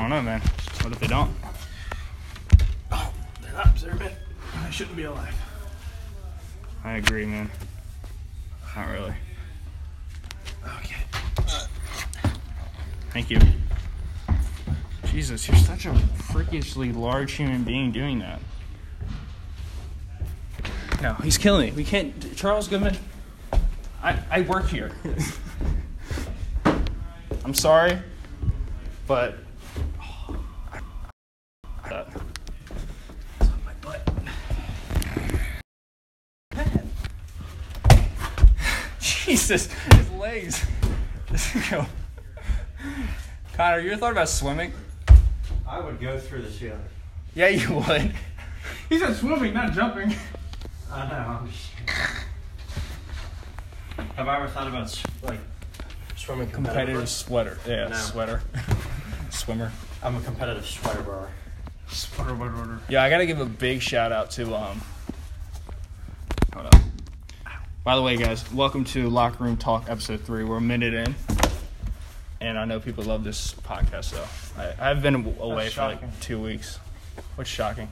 I don't know, man. What if they don't? Oh, they're not observant. I shouldn't be alive. I agree, man. Not really. Okay. Thank you. Jesus, you're such a freakishly large human being doing that. No, he's killing me. We can't. Charles Goodman, I, I work here. I'm sorry, but. That. It's on my butt. Jesus, his legs. Go. Connor, you ever thought about swimming? I would go through the ceiling. Yeah, you would. He said swimming, not jumping. I know. I'm just... Have I ever thought about s- like swimming Competitive competitively? sweater. Yeah, No. sweater. Swimmer. I'm a competitive sweater blower. Sputter, butter, butter. Yeah, I gotta give a big shout out to um. Hold up. By the way, guys, welcome to Locker Room Talk episode three. We're a minute in, and I know people love this podcast. So I, I've been away That's for like two weeks. What's shocking?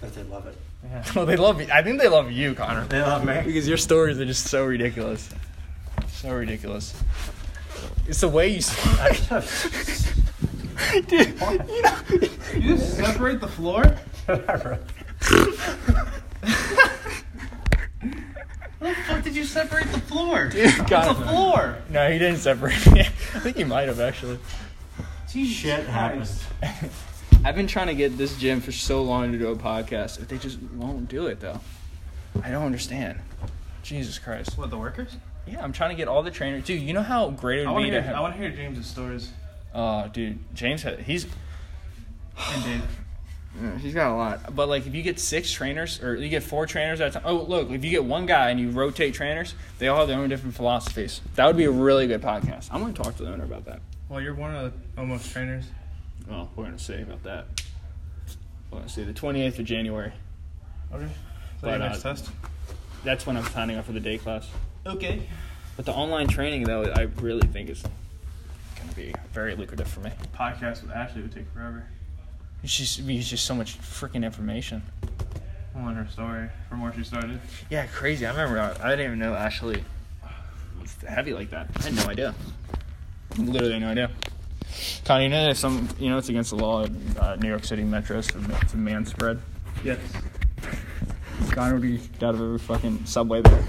That they love it. well, they love me. I think they love you, Connor, They love me. because your stories are just so ridiculous. So ridiculous. It's the way you. Dude, you know. You just separate the floor? How the fuck did you separate the floor? Dude, it's God, a floor. No, he didn't separate me. I think he might have actually. Jesus Shit happens. I've been trying to get this gym for so long to do a podcast. If they just won't do it though, I don't understand. Jesus Christ. What, the workers? Yeah, I'm trying to get all the trainers. Dude, you know how great it I would want be to to hear, I want to hear James's stories. Oh, dude, James, had, he's And Dave. Yeah, he's got a lot. But like, if you get six trainers or you get four trainers at a time. Oh, look, if you get one guy and you rotate trainers, they all have their own different philosophies. That would be a really good podcast. I'm gonna talk to the owner about that. Well, you're one of the almost trainers. Well, we're gonna see about that. We're gonna see the 28th of January. Okay. So But, next uh, test? That's when I'm signing up for the day class. Okay. But the online training, though, I really think is going to be very lucrative for me. Podcast with Ashley would take forever. It's just, it's just so much freaking information. I'll learn her story from where she started. Yeah, crazy. I remember I, I didn't even know Ashley was heavy like that. I had no idea. Literally no idea. Connie, you know there's some, you know, it's against the law in uh, New York City metros to, to man spread. Yes. Connor would be out of every fucking subway there.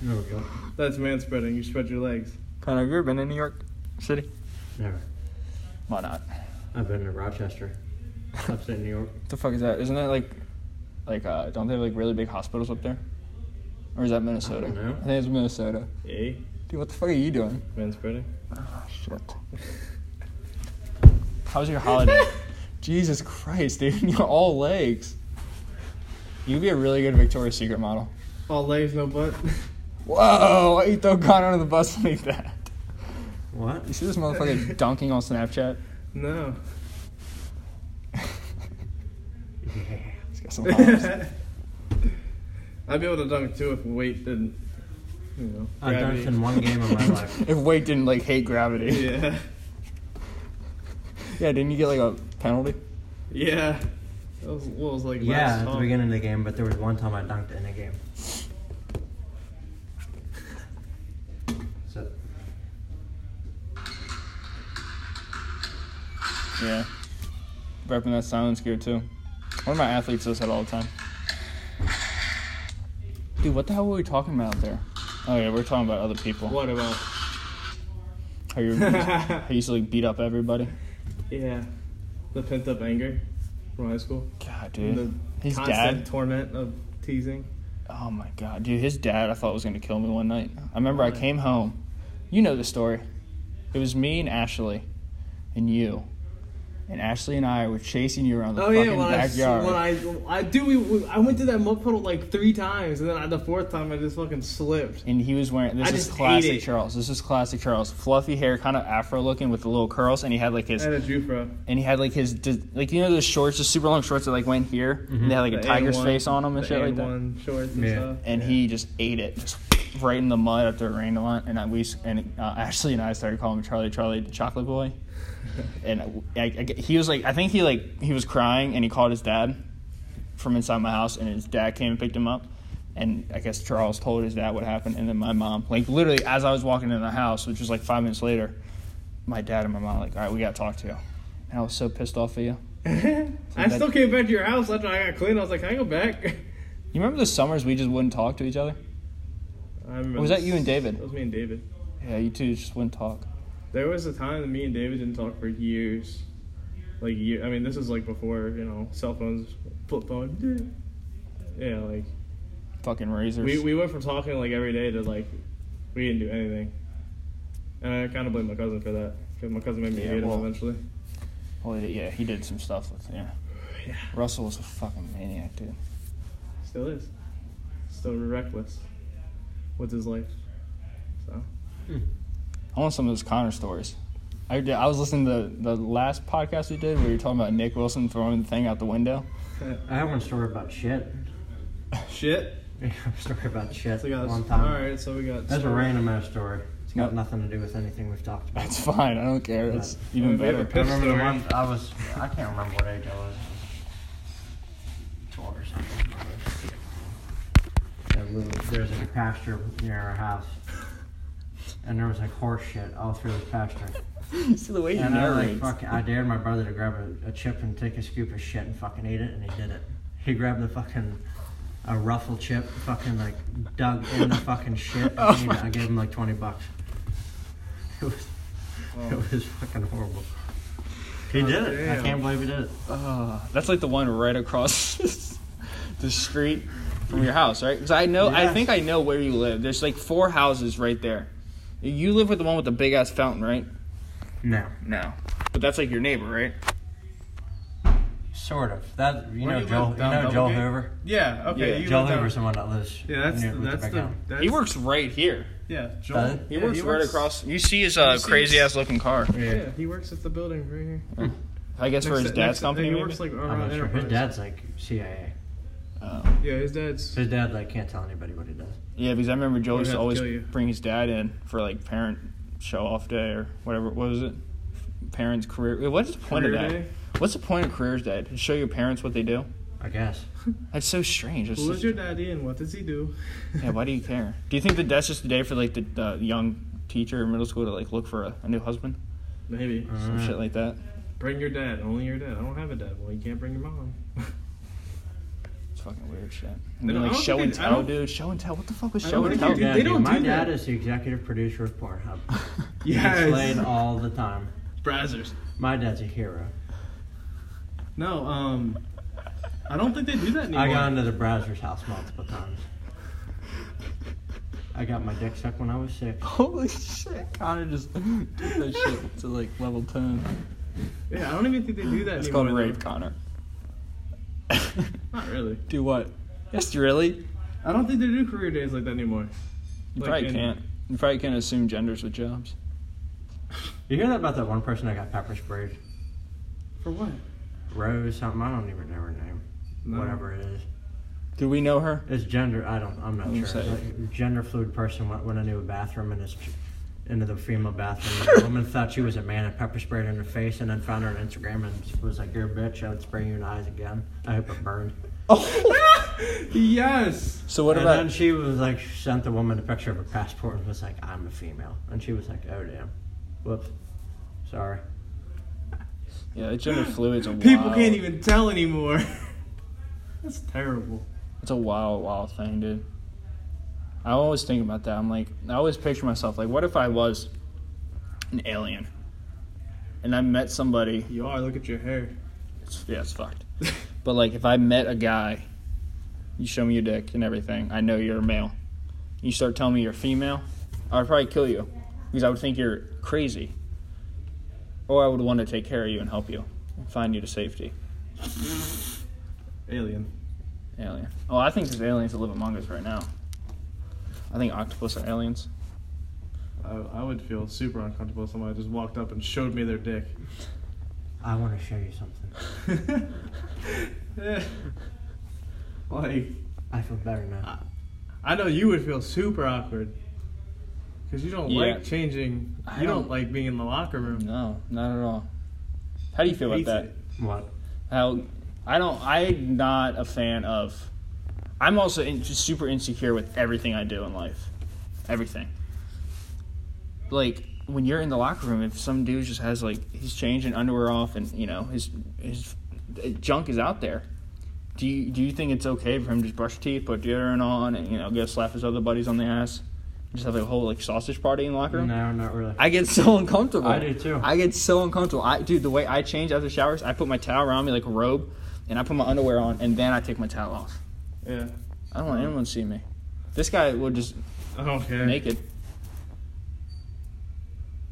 There we go. That's man spreading. You spread your legs. Connor, have you ever been in New York City? Never. Why not? I've been to Rochester, upstate New York. What the fuck is that? Isn't that like, like, uh, don't they have like really big hospitals up there? Or is that Minnesota? I don't know. I think it's Minnesota. Hey. Dude, what the fuck are you doing? Man spreading. Oh, shit. How was your holiday? Jesus Christ, dude, you're all legs. You'd be a really good Victoria's Secret model. All legs, no butt. Whoa, why you throw Connor under the bus like that? What? You see this motherfucker dunking on Snapchat? no. Yeah. He's got some hops. I'd be able to dunk too if weight didn't, you know, I've gravity. dunked in one game of my life. if weight didn't like hate gravity. Yeah. Yeah, didn't you get like a penalty? Yeah. That was, what was like Yeah, last at the beginning of the game, but there was one time I dunked in a game. Yeah. Repping that silence gear too. One of my athletes does that all the time. Dude, what the hell were we talking about out there? Oh yeah, we're talking about other people. What about? How you how you used to like beat up everybody? Yeah. The pent up anger from high school. God, And dude. the His constant dad. torment of teasing. Oh my god, dude. His dad, I thought was gonna kill me one night. I remember I came home. You know the story. It was me and Ashley, and you. And Ashley and I were chasing you around the Oh yeah, fucking when backyard. I when I I do we, we I went to that mud puddle like three times, and then I, the fourth time I just fucking slipped. and he was wearing this I is classic. Charles. This is classic Charles. Fluffy hair, kind of afro looking with the little curls, and he had like I his had a Jufro. and he had like his like you know the shorts, the super long shorts that like went here, and they had like a tiger's A1 face on them and the shit like that. A1 shorts and Yeah. stuff. And Yeah. he just ate it. Just right in the mud after it rained a lot, and I, we and uh, Ashley and I started calling him Charlie, Charlie, the chocolate boy. And I, I, he was like, I think he like he was crying, and he called his dad from inside my house, and his dad came and picked him up. And I guess Charles told his dad what happened, and then my mom, like literally as I was walking in the house, which was like five minutes later, my dad and my mom like, all right, we gotta talk to you. And I was so pissed off at you. I still came back to your house after I got clean. I was like, can I go back? You remember the summers we just wouldn't talk to each other? I remember Or was that you and David? That was me and David. Yeah, you two just wouldn't talk. There was a time that me and David didn't talk for years. Like year. I mean, this is like before you know cell phones, flip phone. Yeah, like Fucking razors. we we went from talking like every day to like we didn't do anything. And I kind of blame my cousin for that because my cousin made me Yeah, hate him eventually. Well, yeah, he did some stuff with yeah. Yeah, Russell was a fucking maniac, dude. still is. Still reckless with his life. So hmm. I want some of those Connor stories. I did, I was listening to the last podcast we did where you were talking about Nick Wilson throwing the thing out the window. I have one story about shit. shit. a story about shit. So we got one all time. All right, So we got. That's a random ass story. It's got Yep. nothing to do with anything we've talked about. It's fine. I don't care. It's even Well, we a better. I Pitch remember the story. one I was. I can't remember what age I was. Twelve or something. There's a pasture near our house, and there was like horse shit all through the pasture. You see the way he And I like narrates. fucking, I dared my brother to grab a, a chip and take a scoop of shit and fucking eat it, and he did it. He grabbed the fucking a ruffle chip, fucking like dug in the fucking shit. And Oh my. I gave him like twenty bucks. It was, Oh. it was fucking horrible. He Oh, did it. I can't believe he did it. Uh, that's like the one right across the street from your house, right? Because I know, I think I know where you live. There's like four houses right there. You live with the one with the big ass fountain, right? No, No, but that's like your neighbor, right? sort of. That you Where know do you Joel. live? You know Joel Doublegate? Hoover. Yeah. Okay. Yeah, Joel live down- Hoover's the one that lives. Yeah, that's near, with that's the big the. house. That's, He works right here. Yeah, Does Joel. he? He yeah, works right across. You see his uh, crazy ass looking car. Yeah. he works at the building right here. I guess for his to- dad's next company. He maybe? works like I'm around not sure. His dad's like CIA. Oh. Yeah, his dad's. His dad like can't tell anybody what he does. Yeah, because I remember Joe used to always to bring his dad in for like parent show off day or whatever. What was it? Parents career. What's the point Career of that? day? What's the point of careers day? To show your parents what they do? I guess. That's so strange. It's Who is your daddy and what does he do? yeah, why do you care? Do you think that that's just a day for like the, the young teacher in middle school to like look for a, a new husband, Maybe. some Uh, shit like that? Bring your dad. Only your dad. I don't have a dad. Well, you can't bring your mom. It's fucking weird shit. And then, like show and tell, dude. Show and tell. What the fuck was show and tell? they- they dude, don't my do dad that. is the executive producer of Pornhub. Yes. He's played all the time. Brazzers. My dad's a hero. No, um, I don't think they do that anymore. I got into the Brazzers house multiple times. I got my dick sucked when I was six. Holy shit! Connor just took that shit to like level ten. Yeah, I don't even think they do that It's anymore. called though. rape, Connor. Not really. Do what? Yes, really. I don't think they do career days like that anymore. You Like probably in- can't. You probably can't assume genders with jobs. You hear that about that one person that got pepper sprayed? For what? Rose something. I don't even know her name. No. Whatever it is. Do we know her? It's gender. I don't. I'm not I sure. was It's gonna say. like gender fluid person went, went into a bathroom and is into the female bathroom. The woman thought she was a man and pepper sprayed her in the face, and then found her on Instagram and was like, "You're a bitch. I would spray you in the eyes again. I hope it burned." Oh, yes. So what and about? then she was like, sent the woman a picture of her passport and was like, "I'm a female," and she was like, "Oh damn, whoops, sorry." yeah, it's gender fluid's a People wild, can't even tell anymore. That's terrible. It's a wild, wild thing, dude. I always think about that. I'm like, I always picture myself like, what if I was an alien, and I met somebody You are. Look at your hair. It's, yeah, it's fucked. But like, if I met a guy, you show me your dick and everything, I know you're a male. You start telling me you're female, I would probably kill you because I would think you're crazy, or I would want to take care of you and help you, and find you to safety. Alien. Alien. Oh, I think there's aliens that live among us right now. I think octopus are aliens. I, I would feel super uncomfortable if somebody just walked up and showed me their dick. I want to show you something. Like, I feel better now. I I know you would feel super awkward because you don't Yeah. like changing. I You don't, don't- like being in the locker room. No, not at all. How do you feel about that? it. What? How I don't. I'm not a fan of. I'm also in, just super insecure with everything I do in life, everything. Like when you're in the locker room, if some dude just has like he's changing underwear off and you know his his uh, junk is out there. Do you do you think it's okay for him to just brush teeth, put deodorant on, and you know go slap his other buddies on the ass, just have a whole like sausage party in the locker room? No, not really. I get so uncomfortable. I do too. I get so uncomfortable. I dude, the way I change after showers, I put my towel around me like a robe, and I put my underwear on, and then I take my towel off. Yeah. I don't want anyone to see me. This guy will just I don't care. naked.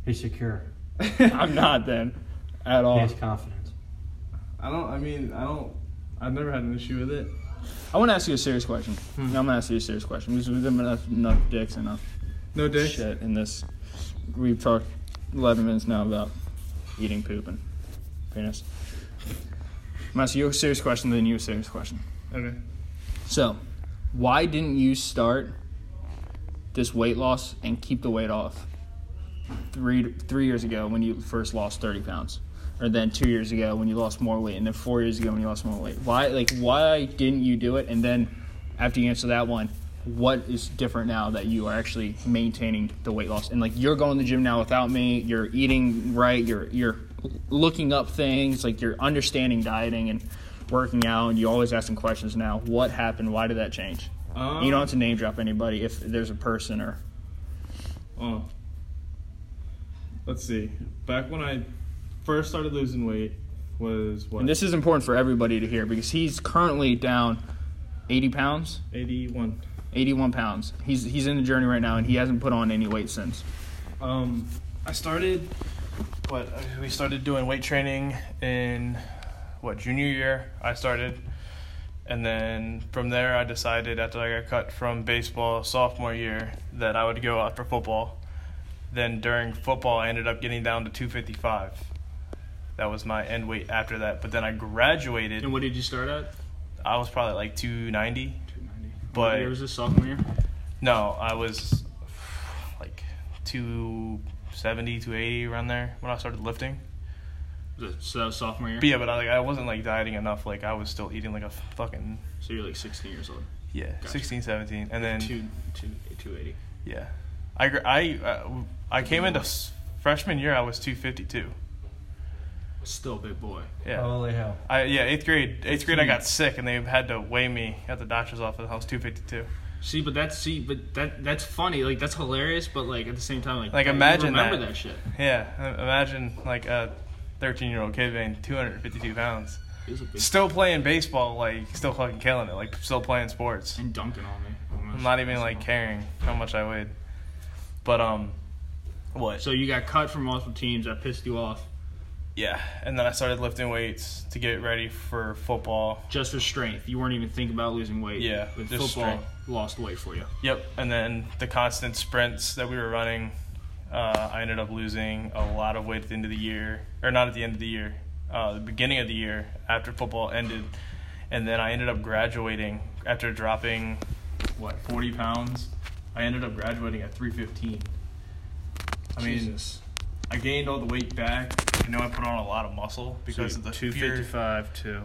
He's secure. I'm not then, at He all. has confidence. I don't. I mean, I don't. I've never had an issue with it. I want to ask you a serious question. Hmm. No, I'm gonna ask you a serious question because we've been enough, enough dicks enough No dick. shit in this. We've talked 11 minutes now about eating poop and penis. I'm gonna ask you a serious question, then you a serious question. Okay. So, why didn't you start this weight loss and keep the weight off three three years ago when you first lost thirty pounds, or then two years ago when you lost more weight, and then four years ago when you lost more weight? Why like why didn't you do it? And then after you answer that one, what is different now that you are actually maintaining the weight loss? And like you're going to the gym now without me, you're eating right, you're you're looking up things, like you're understanding dieting and working out, and you're always asking questions now. What happened? Why did that change? Um, you don't have to name drop anybody if there's a person or Oh. Let's see. Back when I first started losing weight was what? and this is important for everybody to hear because he's currently down 80 pounds 81. 81 pounds he's he's in the journey right now and he hasn't put on any weight since Um, I started. What we started doing weight training in what junior year I started, and then from there I decided after I got cut from baseball sophomore year that I would go out for football. Then during football I ended up getting down to 255. That was my end weight after that. But then I graduated. and what did you start at I was probably like 290. 290 But- it was this sophomore year No, I was like 270, 280 around there when I started lifting. Was it- so that was sophomore year But yeah, but I, like I wasn't like dieting enough. Like I was still eating like a fucking so you're like 16 years old yeah, Gotcha. 16, 17, and then two, two, 280 yeah, I gr- I uh, I came into s- freshman year. I was 252. still a big boy Yeah. Holy hell. I yeah eighth grade eighth grade I got sick and they had to weigh me at the doctor's office. I was 252. See, but that's see, but that that's funny. Like that's hilarious, but like at the same time, like Like, you imagine remember that. that shit. Yeah, imagine like a 13 year old kid weighing 252 pounds. It was a big Still playing baseball, like still fucking killing it, like still playing sports. and dunking on me. I'm not even like caring how much I weighed. But um, what? So you got cut from multiple teams. That pissed you off yeah, and then I started lifting weights to get ready for football. just for strength. You weren't even thinking about losing weight. Yeah, with football, strength. lost weight for you. Yep, and then the constant sprints that we were running, uh, I ended up losing a lot of weight at the end of the year, or not at the end of the year, uh, the beginning of the year after football ended, and then I ended up graduating after dropping what 40 pounds. I ended up graduating at 315. I mean, I gained all the weight back. I know I put on a lot of muscle because So of the two fifty five to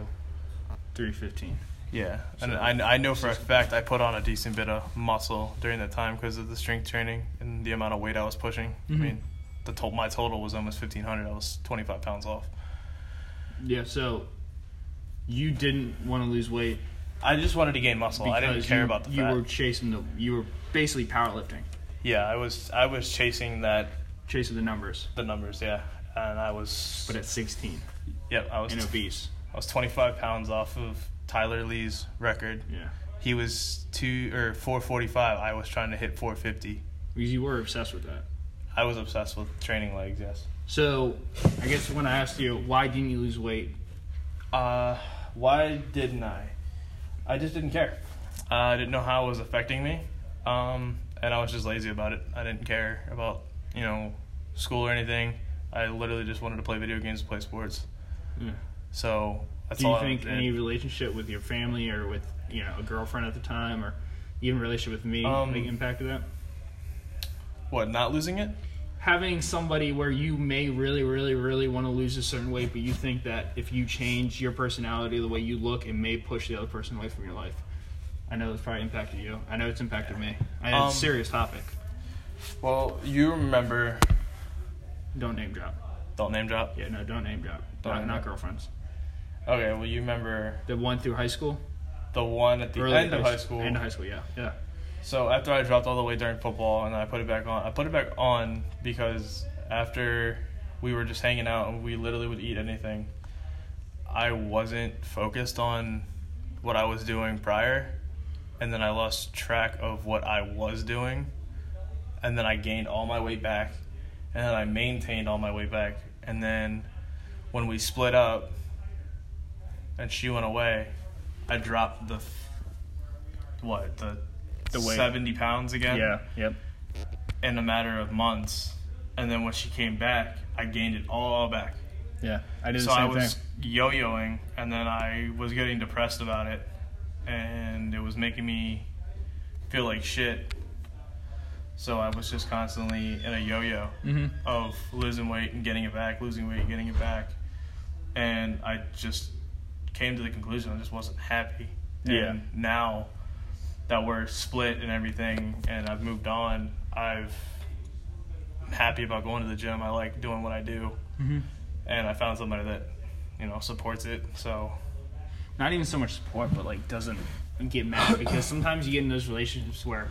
three fifteen. Yeah, and I, I know for a fact I put on a decent bit of muscle during that time because of the strength training and the amount of weight I was pushing. Mhm. I mean, the to- my total was almost fifteen hundred. I was twenty five pounds off. Yeah. So you didn't want to lose weight. I just wanted to gain muscle. I didn't care you, about the fat. You were chasing the. You were basically powerlifting, yeah, I was I was chasing that chasing the numbers, the numbers. Yeah, and I was. but at sixteen yep, I was and obese. I was twenty five pounds off of Tyler Lee's record. Yeah. He was two or four forty five. I was trying to hit four fifty. Because you were obsessed with that. I was obsessed with training legs. Yes. So, I guess when I asked you why didn't you lose weight, Uh, why didn't I? I just didn't care. Uh, I didn't know how it was affecting me, um, and I was just lazy about it. I didn't care about you know school or anything. I literally just wanted to play video games and play sports. Yeah. So that's do you think any relationship with your family or with you know a girlfriend at the time or Even relationship with me Um, like impacted that. What? Not losing it? Having somebody where you may really, really, really want to lose a certain weight, but you think that if you change your personality, the way you look, it may push the other person away from your life. I know it's probably impacted you. I know it's impacted me. I it's Um, a serious topic. Well, you remember. Don't name drop. Don't name drop. Yeah, no, don't name drop. Don't not, name not girlfriends. Okay, well, you remember The one through high school. the one at the Early end of high school. End of high school. Yeah, yeah. So after I dropped all the way during football and I put it back on, I put it back on because after we were just hanging out and we literally would eat anything, I wasn't focused on what I was doing prior, and then I lost track of what I was doing, and then I gained all my weight back, and then I maintained all my weight back, and then when we split up and she went away, I dropped the what the The weight. 70 pounds again Yeah. Yep. in a matter of months. And then when she came back, I gained it all back. Yeah. I did the So I was thing. yo yoing, and then I was getting depressed about it. And it was making me feel like shit. So I was just constantly in a yo yo Mm-hmm. of losing weight and getting it back, losing weight, getting it back. And I just came to the conclusion I just wasn't happy. Yeah. And now that we're split and everything and I've moved on, I've I'm happy about going to the gym. I like doing what I do. Mm-hmm. And I found somebody that, you know, supports it. So Not even so much support, but like doesn't get mad because sometimes you get in those relationships where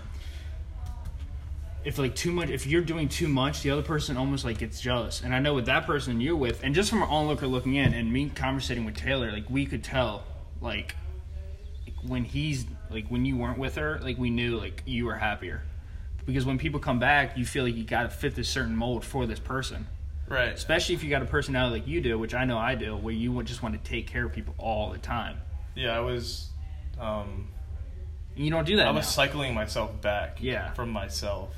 if like too much if you're doing too much the other person almost like gets jealous and i know with that person you're with and just from an onlooker looking in and me conversating with taylor like we could tell like when he's like when you weren't with her like we knew like you were happier because when people come back you feel like you got to fit this certain mold for this person Right. especially if you got a personality like you do which i know i do where you just want to take care of people all the time Yeah, I was um you don't do that I was now. cycling myself back Yeah. from myself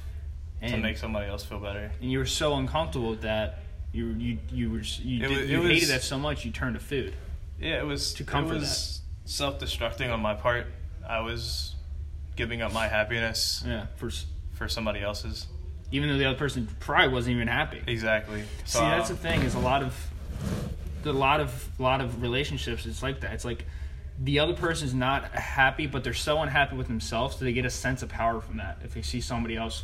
to make somebody else feel better. and you were so uncomfortable with that. You you you were you, It did, was- you it hated was- that so much you turned to food. Yeah, it was To comfort it was self-destructing on my part. I was giving up my happiness Yeah, for for somebody else's. even though the other person probably wasn't even happy. Exactly. So, See, that's the uh, thing is a lot of a lot of lot of relationships. It's like that. It's like the other person's not happy, but they're so unhappy with themselves that they get a sense of power from that. If they see somebody else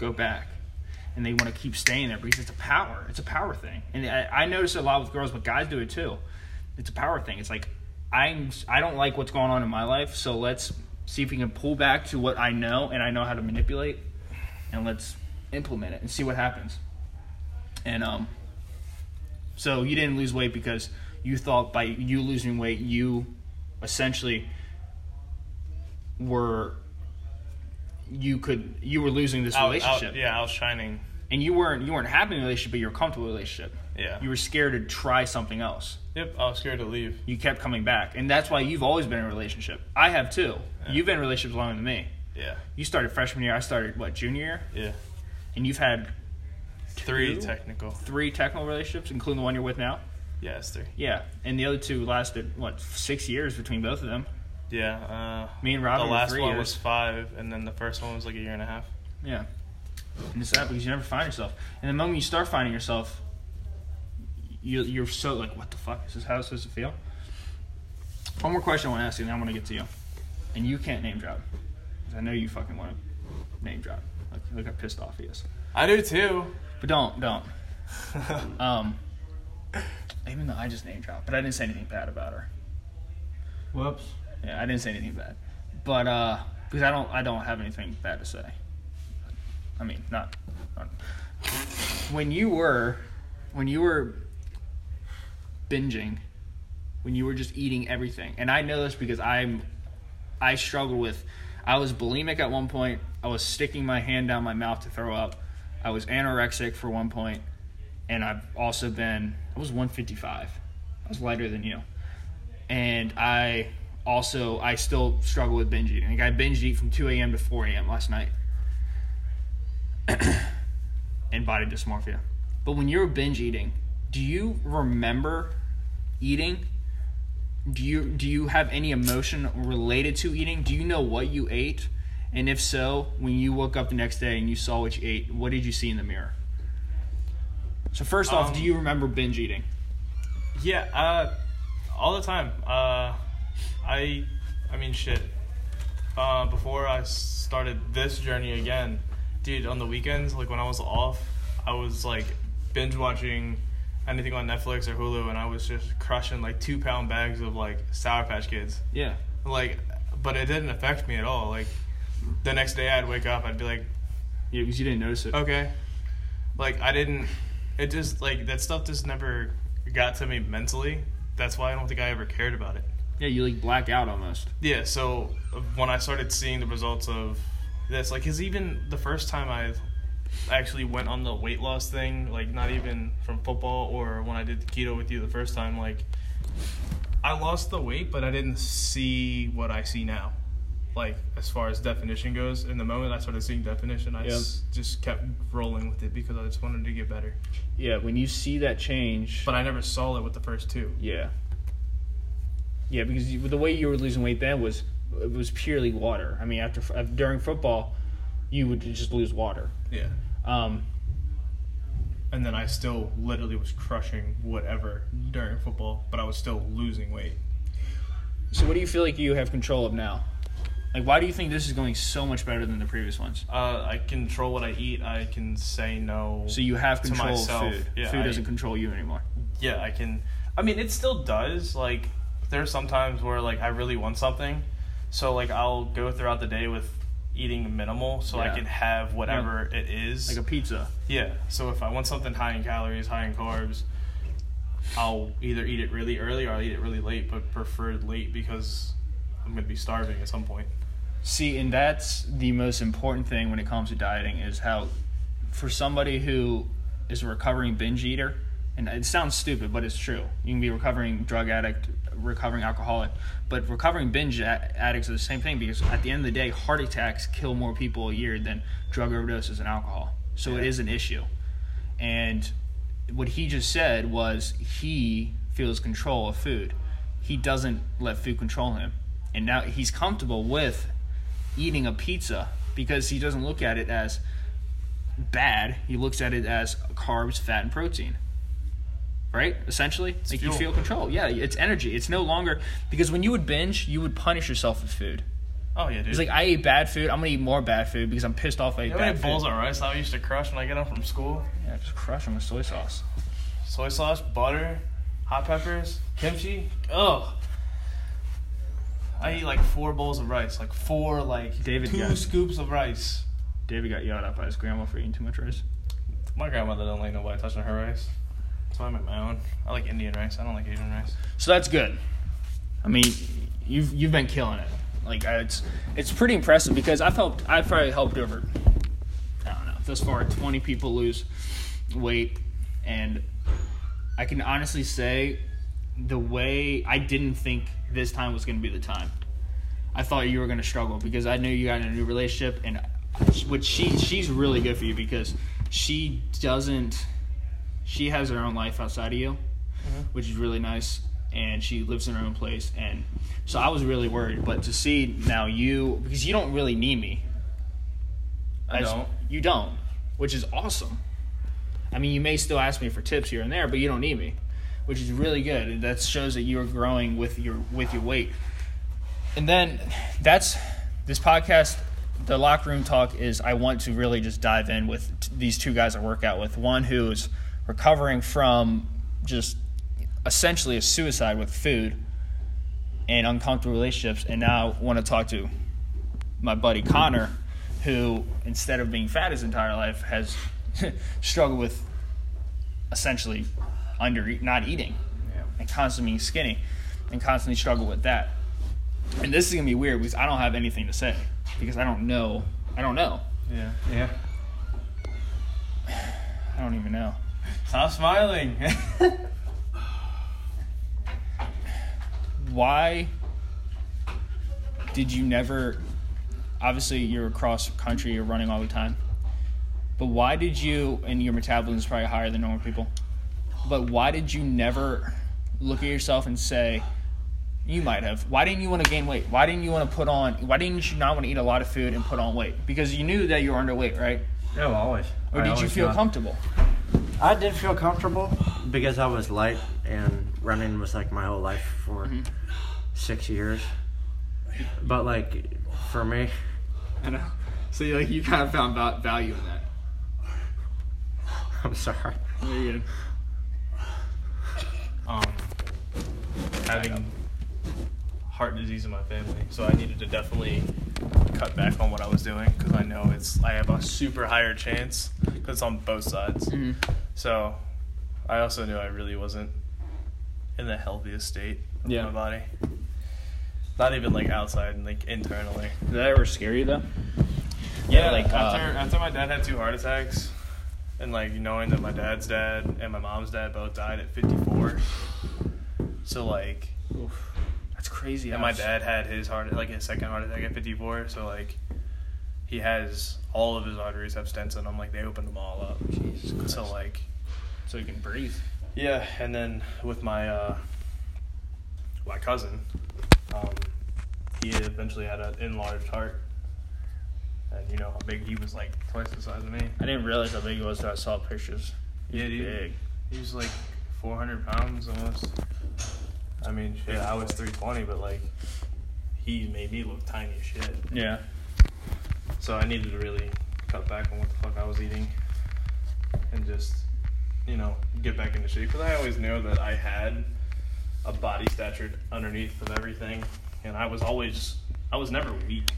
go back, and they want to keep staying there because it's a power. It's a power thing, and I, I notice it a lot with girls, but guys do it too. It's a power thing. It's like I'm I don't like what's going on in my life, so let's see if we can pull back to what I know and I know how to manipulate, and let's implement it and see what happens. And um, so you didn't lose weight because you thought by you losing weight, you essentially were you could you were losing this out- out- relationship, yeah, I was shining. and you weren't you weren't happy in the relationship, but you were comfortable in relationship. Yeah. You were scared to try something else. Yep, I was scared to leave. You kept coming back, and that's why you've always been in a relationship. I have too. You've been in relationships longer than me. Yeah. You started freshman year. I started what junior year, Yeah. and you've had Three technical. three technical relationships, including the one you're with now. Yeah, it's three. Yeah, and the other two lasted what six years between both of them. Yeah. Uh, Me and Robbie the were last three one years. was five, and then the first one was like a year and a half. Yeah, and it's sad because you never find yourself. And the moment you start finding yourself, you you're so like, what the fuck is this? How is this supposed to feel? One more question I want to ask you, and then I want to get to you. And you can't name drop. 'Cause I know you fucking want to name drop. Like, look how pissed off he is. I do too. But don't, don't. Um, even though I just name dropped, but I didn't say anything bad about her. Whoops. Yeah, I didn't say anything bad, but uh, because I don't, I don't have anything bad to say. I mean, not, not when you were, when you were binging, when you were just eating everything, and I know this because I'm, I struggle with, I was bulimic at one point. I was sticking my hand down my mouth to throw up. I was anorexic for one point, and I've also been, I was 155. I was lighter than you and I also I still struggle with binge eating. Like I binge eat from 2 a.m. to 4 a.m. last night, and body dysmorphia. But when you're binge eating, do you remember eating? Do you do you have any emotion related to eating? Do you know what you ate? And if so, when you woke up the next day and you saw what you ate, what did you see in the mirror? So first off, Um, do you remember binge eating? Yeah, uh, all the time. Uh, I, I mean, shit. Uh, before I started this journey again, dude, on the weekends, like when I was off, I was like binge watching anything on Netflix or Hulu, and I was just crushing like two pound bags of like Sour Patch Kids. Yeah. Like, but it didn't affect me at all. Like, the next day I'd wake up, I'd be like, Yeah, because you didn't notice it. okay. Like I didn't. It just like that stuff just never got to me mentally. That's why I don't think I ever cared about it. Yeah, you like black out almost. Yeah. So uh, when I started seeing the results of this, like, cause even the first time I actually went on the weight loss thing, like not even from football or when I did the keto with you the first time, like I lost the weight, but I didn't see what I see now. Like as far as definition goes, in the moment I started seeing definition, I Yeah. s- just kept rolling with it because I just wanted to get better. Yeah, when you see that change. But I never saw it with the first two. yeah. Yeah, because you, the way you were losing weight then was it was purely water. I mean, after uh, during football, you would just lose water. Yeah. Um, And then I still literally was crushing whatever during football, but I was still losing weight. so what do you feel like you have control of now? Like, why do you think this is going so much better than the previous ones? Uh, I control what I eat. I can say no. So you have To control myself, of food. yeah, food I- doesn't control you anymore. yeah, I can. I mean, it still does. Like, there's some times where like I really want something, so like I'll go throughout the day with eating minimal, so Yeah. I can have whatever it is. Like a pizza. yeah. So if I want something high in calories, high in carbs, I'll either eat it really early or I'll eat it really late, but prefer late because I'm gonna be starving at some point. See, and that's the most important thing when it comes to dieting is how, for somebody who is a recovering binge eater, and it sounds stupid, but it's true. You can be a recovering drug addict, recovering alcoholic, but recovering binge addicts are the same thing because at the end of the day, heart attacks kill more people a year than drug overdoses and alcohol. So it is an issue. And what he just said was he feels control of food. He doesn't let food control him. And now he's comfortable with eating a pizza because he doesn't look at it as bad. He looks at it as carbs, fat, and protein. Right? Essentially, like you feel control. Yeah, it's energy. It's no longer because when you would binge, you would punish yourself with food. Oh yeah, dude. It's like I ate bad food. I'm gonna eat more bad food because I'm pissed off. I ate You know bad bowls of rice I used to crush when I get home from school? Yeah, just crush them with soy sauce. Soy sauce, butter, hot peppers, kimchi. Ugh. I eat like four bowls of rice, like four, like David two got- scoops of rice. David got yelled at by his grandma for eating too much rice. My grandmother don't like nobody touching her rice, so I make my own. I like Indian rice. I don't like Asian rice. So that's good. I mean, you've you've been killing it. Like it's it's pretty impressive because I've helped. I've probably helped over. I don't know. Thus far, twenty people lose weight, and I can honestly say the way I didn't think this time was going to be the time. I thought you were going to struggle because I knew you got in a new relationship, and which she she's really good for you because she doesn't. She has her own life outside of you mm-hmm. which is really nice. And she lives in her own place, and so I was really worried. But to see now you, because you don't really need me. I don't. You don't, which is awesome. I mean, you may still ask me for tips here and there, but you don't need me, which is really good. And that shows that you're growing with your with your weight. And then that's this podcast. The locker room talk is I want to really just dive in with t- these two guys I work out with. One who's recovering from just essentially a suicide with food and uncomfortable relationships, and now want to talk to my buddy Connor, who instead of being fat his entire life has struggled with essentially under not eating Yeah. and constantly being skinny and constantly struggle with that. And this is gonna be weird because I don't have anything to say because I don't know. I don't know. Yeah. Yeah. I don't even know. Stop smiling. Why did you never? Obviously, you're across country. You're running all the time. But why did you? And your metabolism is probably higher than normal people. But why did you never look at yourself and say, You might have. Why didn't you want to gain weight? Why didn't you want to put on? Why didn't you not want to eat a lot of food and put on weight? Because you knew that you were underweight, right? No, always. Or I did you feel comfortable? I did feel comfortable because I was light and running was like my whole life for Mm-hmm. six years. But like for me, I know. So you, like you kind of found val- value in that. I'm sorry. Very good. um, having heart disease in my family, so I needed to definitely cut back on what I was doing because I know it's I have a super higher chance because it's on both sides. Mhm. So I also knew I really wasn't in the healthiest state of Yeah. my body. Not even like outside, and like internally. Did that ever scare you though? Yeah, like, like uh, after after my dad had two heart attacks, and like knowing that my dad's dad and my mom's dad both died at 54. So like, Oof. That's crazy. and my dad had his heart like his second heart attack at 54. So like, he has all of his arteries have stents in them. Like they opened them all up. Jesus Christ. So like, so you can breathe. yeah, and then with my uh, my cousin, um, he eventually had an enlarged heart. And you know how big he was, like twice the size of me. I didn't realize how big he was until I saw pictures. He's Yeah, dude. big. He was like 400 pounds almost. I mean, shit, I was 320, but like, he made me look tiny as shit. Yeah. So I needed to really cut back on what the fuck I was eating and just, you know, get back into shape. Because I always knew that I had a body stature underneath of everything, and I was always, I was never weak.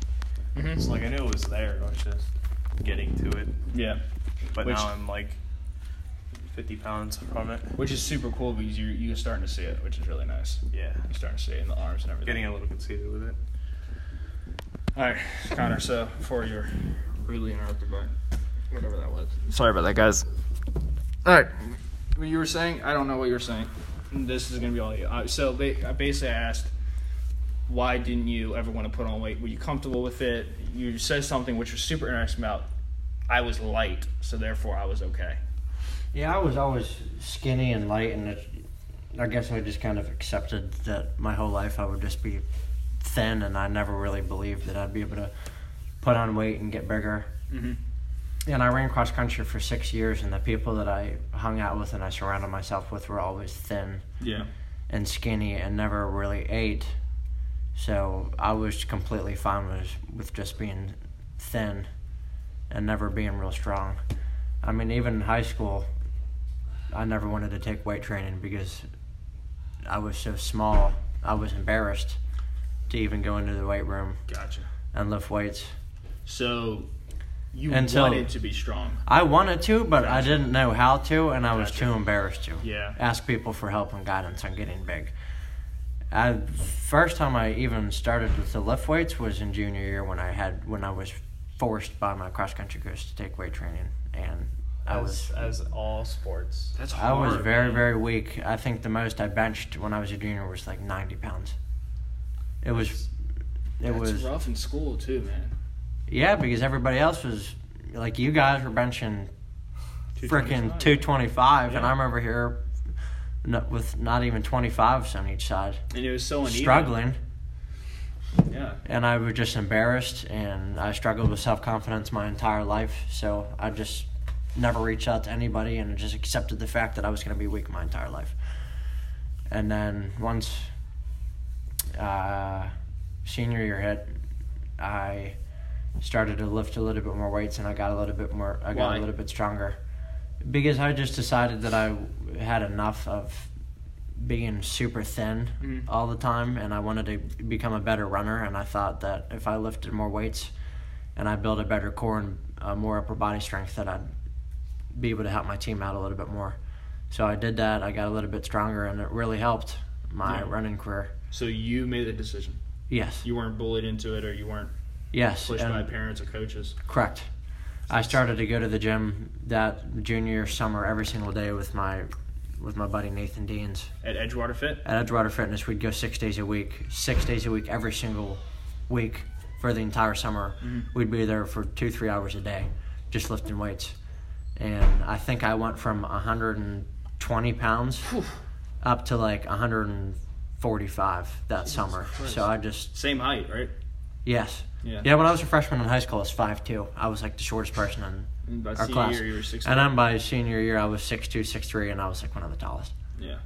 Mhm. It's like I knew it was there. I was just getting to it. Yeah. But Which- now I'm like 50 pounds from it. Which is super cool because you're you're starting to see it, which is really nice. Yeah. You're starting to see it in the arms and everything. Getting a little conceited with it. All right, Connor. So before you're rudely interrupted by whatever that was. Sorry about that, guys. All right, what you were saying? I don't know what you were saying. This is gonna be all you. Uh, so ba- I basically asked, why didn't you ever want to put on weight? Were you comfortable with it? You said something which was super interesting about. I was light, so therefore I was okay. Yeah, I was always skinny and light, and it, I guess I just kind of accepted that my whole life I would just be thin, and I never really believed that I'd be able to put on weight and get bigger. Mm-hmm. And I ran cross country for six years, and the people that I hung out with and I surrounded myself with were always thin Yeah. and skinny and never really ate. So I was completely fine with with just being thin and never being real strong. I mean, even in high school, I never wanted to take weight training because I was so small. I was embarrassed to even go into the weight room Gotcha. and lift weights. So you Until- wanted to be strong. I wanted to, but I didn't know how to, and I was Gotcha. too embarrassed to. Yeah. Ask people for help and guidance on getting big. I, first time I even started with the lift weights was in junior year when I had when I was forced by my cross country coach to take weight training, and I was as all sports. That's I was very man. very weak. I think the most I benched when I was a junior was like ninety pounds. It was, it That's was rough in school too, man. yeah because everybody else was like you guys were benching freaking 225 and i'm over here no, with not even 25s on each side And it was so uneven. struggling Yeah. and i was just embarrassed and i struggled with self-confidence my entire life so i just never reached out to anybody and just accepted the fact that i was going to be weak my entire life and then once uh, senior year hit i started to lift a little bit more weights and i got a little bit more i got Why? a little bit stronger because i just decided that i had enough of being super thin Mhm. all the time and I wanted to become a better runner and I thought that if I lifted more weights and I built a better core and uh, more upper body strength that I'd be able to help my team out a little bit more. So I did that. I got a little bit stronger and it really helped my Yeah. running career. So you made the decision. Yes. You weren't bullied into it, or you weren't Yes. pushed by parents or coaches. Correct. I started to go to the gym that junior summer every single day with my with my buddy Nathan Deans. At Edgewater Fit. At Edgewater Fitness, we'd go six days a week, six days a week, every single week for the entire summer. Mhm. We'd be there for two, three hours a day, just lifting weights. And I think I went from 120 pounds up to like 145 that Jesus summer. Christ. So I just Same height, right? yes. Yeah. Yeah, when I was a freshman in high school, I was five two. I was like the shortest person in And by our class. year, you were six. And then by senior year, I was six two, six three, and I was like one of the tallest. yeah.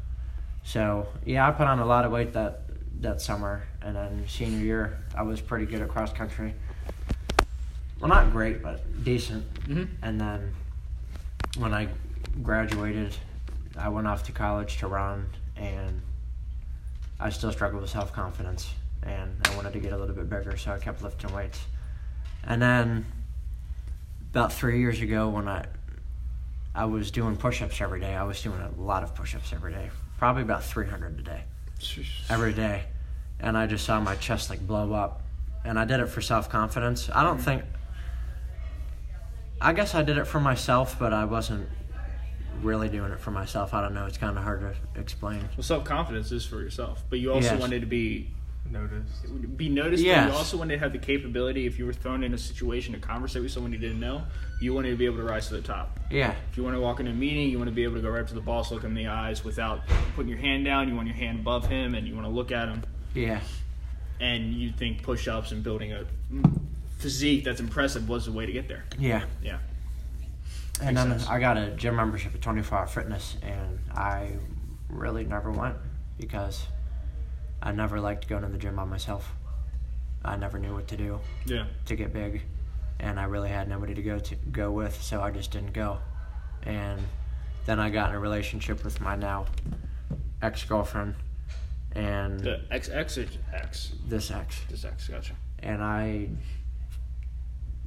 So yeah, I put on a lot of weight that that summer, and then senior year, I was pretty good at cross country. Well, not great, but decent. Mm-hmm. And then when I graduated, I went off to college to run, and I still struggled with self confidence, and I wanted to get a little bit bigger, so I kept lifting weights. And then about three years ago, when I I was doing push ups every day, I was doing a lot of push ups every day, probably about 300 a day every day and I just saw my chest like blow up and I did it for self-confidence. I don't mm-hmm. think I guess I did it for myself, but I wasn't really doing it for myself. I don't know, it's kind of hard to explain. Well, self confidence is for yourself, but you also Yes. wanted to be Noticed. be noticed. But you also wanted to have the capability, if you were thrown in a situation to conversate with someone you didn't know, you wanted to be able to rise to the top. Yeah. If you want to walk in a meeting, you want to be able to go right up to the boss, look him in the eyes without putting your hand down. You want your hand above him, and you want to look at him. Yeah. And you think push-ups and building a physique that's impressive was the way to get there. Yeah. Yeah. And Makes then sense. I got a gym membership at 24 Hour Fitness, and I really never went because I never liked going to the gym by myself. I never knew what to do. Yeah. to get big, and I really had nobody to go to go with, so I just didn't go. And then I got in a relationship with my now ex girlfriend, and The XX or X? this ex, This X. Gotcha. and I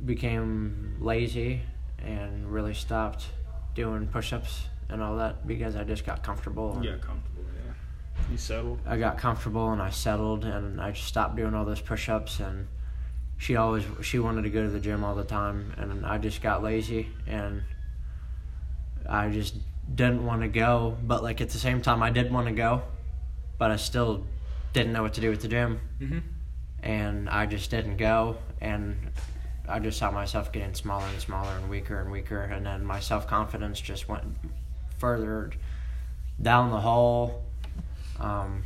became lazy and really stopped doing push-ups and all that because I just got comfortable. Yeah, comfortable. Yeah. You settled. I got comfortable and I settled and I just stopped doing all those push-ups and she always she wanted to go to the gym all the time and I just got lazy and I just didn't want to go but like at the same time I did want to go but I still didn't know what to do with the gym Mm-hmm. and I just didn't go and I just saw myself getting smaller and smaller and weaker and weaker and then my self-confidence just went further down the hole um,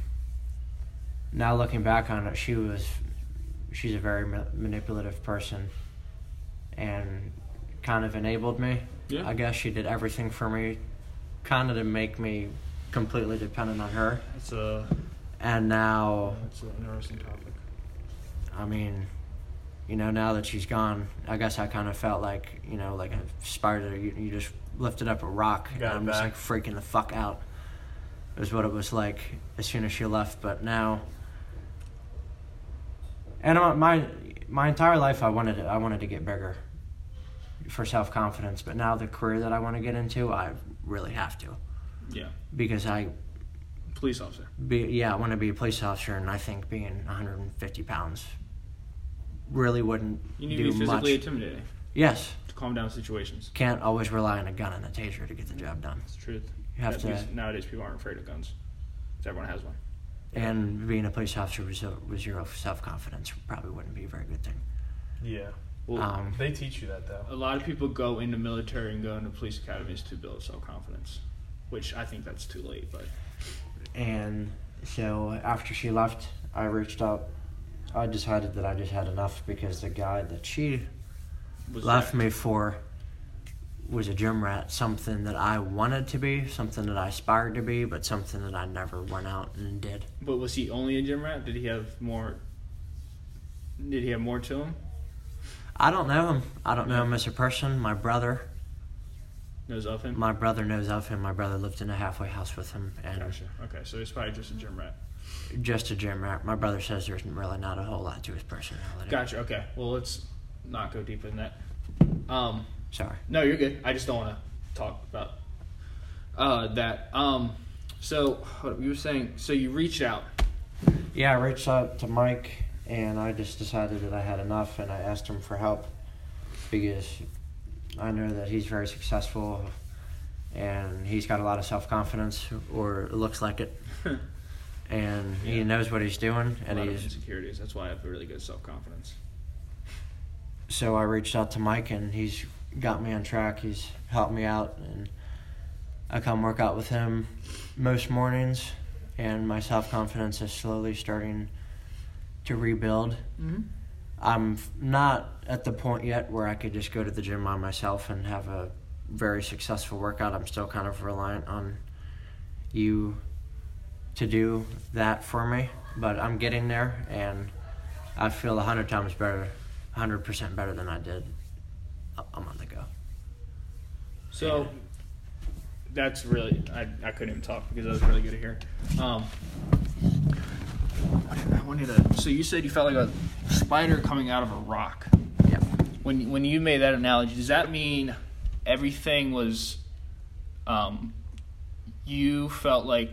now looking back on it she was she's a very ma- manipulative person and kind of enabled me Yeah. I guess she did everything for me kind of to make me completely dependent on her That's a and now that's an interesting topic. I mean, you know, now that she's gone, I guess I kind of felt like, you know, like a spider. You, you just lifted up a rock, and it I'm just like freaking the fuck out. Is what it was like as soon as she left. But now, and my my, entire life, I wanted to, I wanted to get bigger for self confidence. But now the career that I want to get into, I really have to Yeah. because I Police officer. be yeah, I want to be a police officer, and I think being 150 pounds really wouldn't You need do to be physically much. intimidating Yes, to calm down situations. can't always rely on a gun and a taser to get the job done. It's the truth. You have That- to, nowadays people aren't afraid of guns. 'Cause everyone has one. and being a police officer with zero, with zero self confidence probably wouldn't be a very good thing. Yeah. Well, Um, They teach you that though. a lot of people go into military and go into police academies to build self confidence, which I think that's too late. But And so after she left, I reached out. I decided that I just had enough because the guy that she was left that- me for was a gym rat, something that I wanted to be, something that I aspired to be, but something that I never went out and did. But was he only a gym rat? Did he have more? Did he have more to him? I don't know him. I don't know him as a person. My brother, Knows of him. my brother knows of him. My brother lived in a halfway house with him, and Gotcha. Okay, so he's probably just a gym rat. Just a gym rat. My brother says there's really not a whole lot to his personality. Gotcha. Okay. Well, let's not go deeper than that. Um, Sorry. no, you're good. I just don't want to talk about uh, that. Um, so you were saying? So you reached out. Yeah, I reached out to Mike, and I just decided that I had enough, and I asked him for help because I know that he's very successful, and he's got a lot of self confidence, or it looks like it, and he knows what he's doing, and lot of he's insecurities. That's why I have a really good self confidence. so I reached out to Mike, and he's got me on track. He's helped me out, and I come work out with him most mornings, and my self confidence is slowly starting to rebuild. Mm-hmm. I'm not at the point yet where I could just go to the gym by myself and have a very successful workout. I'm still kind of reliant on you to do that for me, but I'm getting there, and I feel a hundred times better, hundred percent better than I did a, month ago. So that's really I, I couldn't even talk because that was really good to hear. Um, I wanted to. So you said you felt like a spider coming out of a rock. Yeah. When when you made that analogy, does that mean everything was, um, you felt like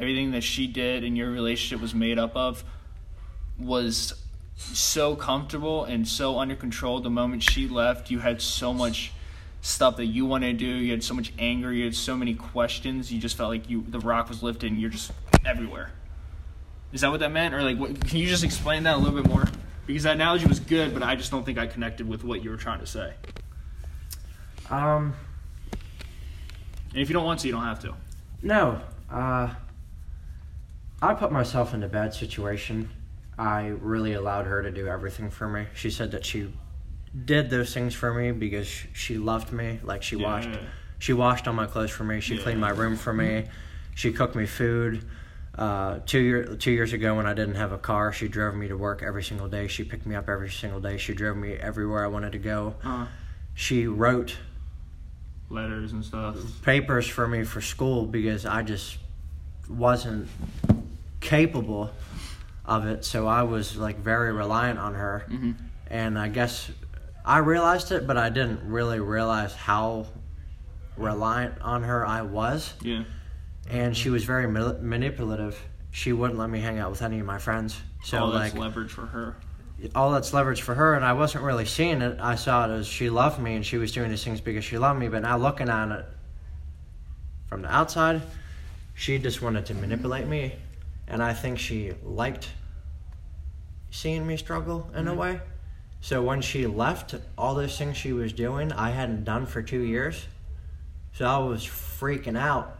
everything that she did in your relationship was made up of was so comfortable and so under control the moment she left. You had so much stuff that you wanted to do. You had so much anger. You had so many questions. You just felt like you the rock was lifted and you're just everywhere. Is that what that meant? Or like what, can you just explain that a little bit more? Because that analogy was good but i just don't think i connected with what you were trying to say. Um. and if you don't want to you don't have to. No. Uh, I put myself in a bad situation. I really allowed her to do everything for me. She said that she did those things for me because she loved me. Like she Yeah. washed, she washed all my clothes for me. She Yeah. cleaned my room for me. She cooked me food. Uh, two year two years ago, when I didn't have a car, she drove me to work every single day. She picked me up every single day. She drove me everywhere I wanted to go. uh, She wrote letters and stuff papers for me for school because I just wasn't capable of it. So I was like very reliant on her. Mhm. And I guess I realized it, but I didn't really realize how reliant on her I was. yeah And she was very mil- manipulative. She wouldn't let me hang out with any of my friends. So all like leverage for her all that's leverage for her and I wasn't really seeing it. I saw it as she loved me and she was doing these things because she loved me, but now looking at it from the outside, she just wanted to manipulate me and I think she liked seeing me struggle in a mm-hmm. way. So when she left, all those things she was doing, I hadn't done for 2 years. So I was freaking out.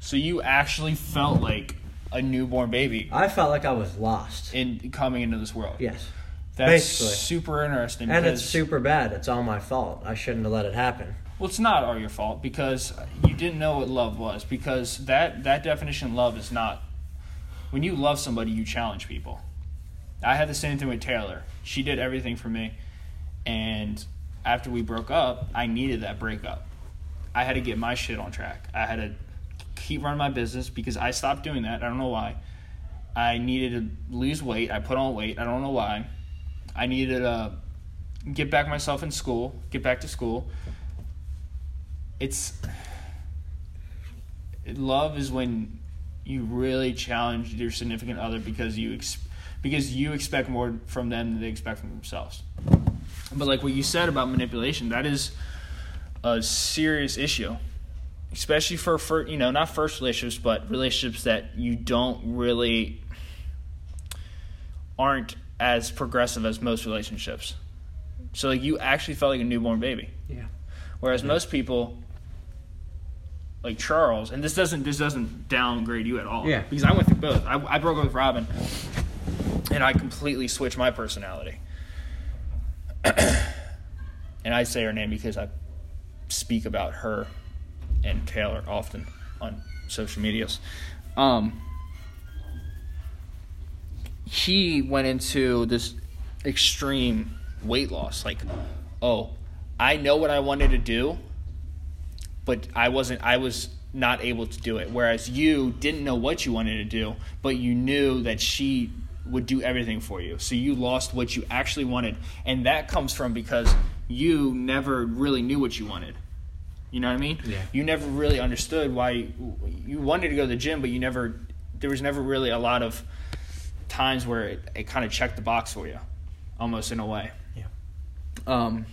so you actually felt like a newborn baby I felt like I was lost. in coming into this world Yes. That's Basically. super interesting. And it's super bad. It's all my fault. I shouldn't have let it happen. Well, it's not all your fault because you didn't know what love was. Because that that definition of love is not. When you love somebody, you challenge people. I had the same thing with Taylor. She did everything for me, and after we broke up, I needed that breakup. I had to get my shit on track. I had to keep running my business because I stopped doing that. I don't know why. I needed to lose weight. I put on weight. I don't know why. I needed to uh, get back myself in school, get back to school. It's love is when you really challenge your significant other because you ex- because you expect more from them than they expect from themselves. But like what you said about manipulation, that is a serious issue, especially for for you know not first relationships, but relationships that you don't really aren't as progressive as most relationships. So like you actually felt like a newborn baby. Yeah. Whereas most people like Charles, and this doesn't this doesn't downgrade you at all. Yeah. Because I went through both. I, I broke up with Robin, and I completely switched my personality. and I say her name because I speak about her and Taylor often on social medias. Um, he went into this extreme weight loss. Like, oh, I know what I wanted to do, but I wasn't. I was not able to do it. Whereas you didn't know what you wanted to do, but you knew that she would do everything for you. So you lost what you actually wanted, and that comes from because you never really knew what you wanted. You know what I mean? Yeah. You never really understood why you, wanted to go to the gym, but you never. There was never really a lot of times where it, it kind of checked the box for you, almost in a way. Yeah. Um.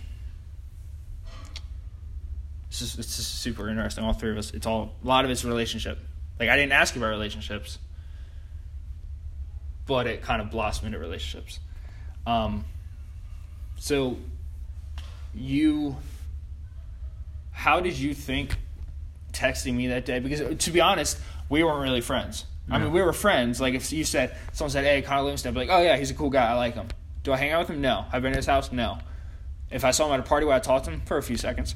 It's just, it's just super interesting. All three of us. It's all a lot of it's relationship. Like I didn't ask you about relationships, but it kind of blossomed into relationships. Um. So. You. How did you think texting me that day? Because to be honest, we weren't really friends. I mean, we were friends. Like if you said someone said, "Hey, Connor Livingston," I'd be like, "Oh yeah, he's a cool guy. I like him." Do I hang out with him? No. I've been to his house? No. If I saw him at a party where I talked to him for a few seconds,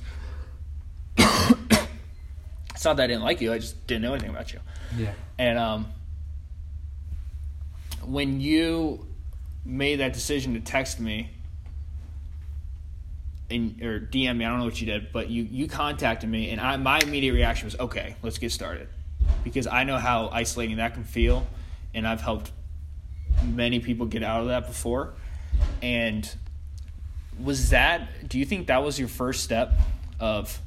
it's not that I didn't like you. I just didn't know anything about you. Yeah. And um, when you made that decision to text me and or DM me, I don't know what you did, but you you contacted me, and I my immediate reaction was, okay, let's get started, because I know how isolating that can feel, and I've helped many people get out of that before, and was that? Do you think that was your first step of?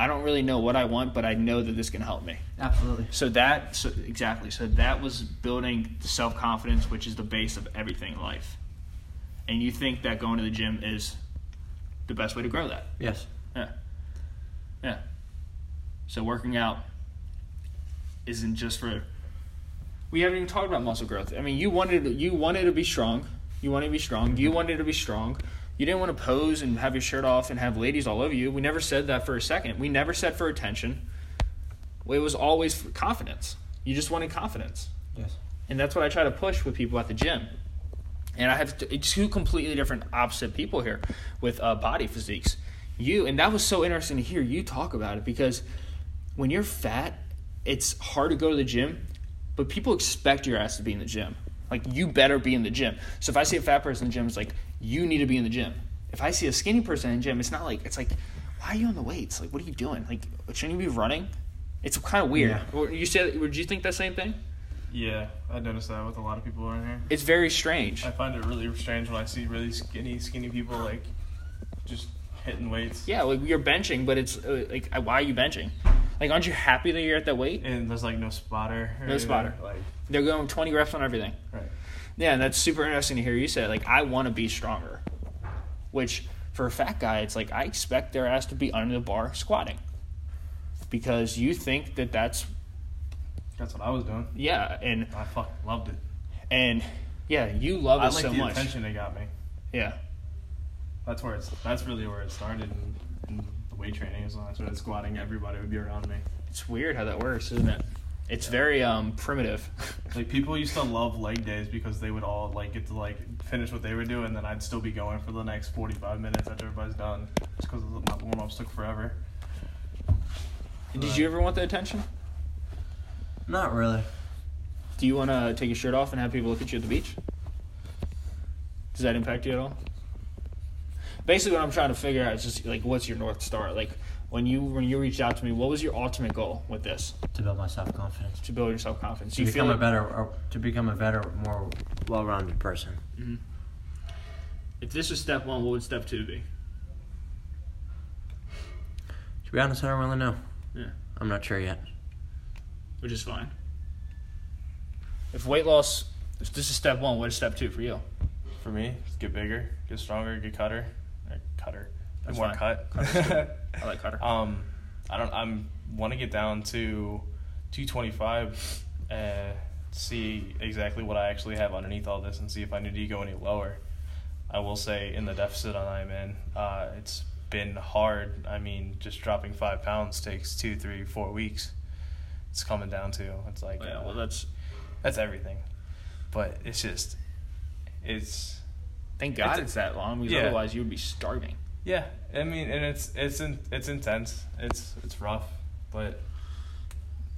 I don't really know what I want, but I know that this can help me. Absolutely. So that so exactly. So that was building the self confidence, which is the base of everything in life. And you think that going to the gym is the best way to grow that. Yes. Yeah. Yeah. So working out isn't just for we haven't even talked about muscle growth. I mean, you wanted you wanted to be strong. You wanted to be strong. You wanted to be strong. You didn't want to pose and have your shirt off and have ladies all over you. We never said that for a second. We never said for attention. It was always for confidence. You just wanted confidence. Yes. And that's what I try to push with people at the gym. And I have two completely different opposite people here with uh, body physiques. You, and that was so interesting to hear you talk about it because when you're fat, it's hard to go to the gym, but people expect your ass to be in the gym. Like, you better be in the gym. So if I see a fat person in the gym, it's like, you need to be in the gym. If I see a skinny person in the gym, it's not like, it's like, why are you on the weights? Like, what are you doing? Like, shouldn't you be running? It's kind of weird. Yeah. You said, would you think that same thing? Yeah, I noticed that with a lot of people around here. It's very strange. I find it really strange when I see really skinny, skinny people like just hitting weights. Yeah, like you're benching, but it's uh, like, why are you benching? Like, aren't you happy that you're at that weight? And there's like no spotter. No anything, spotter. Like, They're going 20 reps on everything. right. Yeah, and that's super interesting to hear you say. Like, I want to be stronger, which for a fat guy, it's like I expect their ass to be under the bar squatting because you think that that's That's what I was doing. yeah, and I fucking loved it. and yeah, you love it I like so the much. attention they got me. Yeah, That's where it's. That's really where it started the weight training. as Is when I started squatting. Everybody would be around me. it's weird how that works, isn't it? It's very um primitive. Like people used to love leg days because they would all like get to like finish what they were doing, and then I'd still be going for the next forty five minutes after everybody's done, just because my warm ups took forever. Did you ever want the attention? Not really. Do you want to take your shirt off and have people look at you at the beach? Does that impact you at all? Basically, what I'm trying to figure out is just like, what's your north star? Like, when you when you reached out to me, what was your ultimate goal with this? To build my self confidence. To build your self confidence. To You feel become a better, or to become a better, more well-rounded person. Mm-hmm. if this is step one, what would step two be? To be honest, I don't really know. Yeah. I'm not sure yet. Which is fine. If weight loss, if this is step one, what is step two for you? For me, just get bigger, get stronger, get cutter, cutter, That's more fine. cut. I like cutter. Um, I don't. I'm want to get down to 225 and see exactly what I actually have underneath all this, and see if I need to go any lower. I will say in the deficit on I'm in, uh, it's been hard. I mean, just dropping five pounds takes two, three, four weeks. It's coming down to. It's like yeah, uh, well, that's that's everything. But it's just, it's thank God It's- it's, that long because yeah. otherwise you would be starving. Yeah, I mean, and it's it's in, it's intense. It's it's rough, but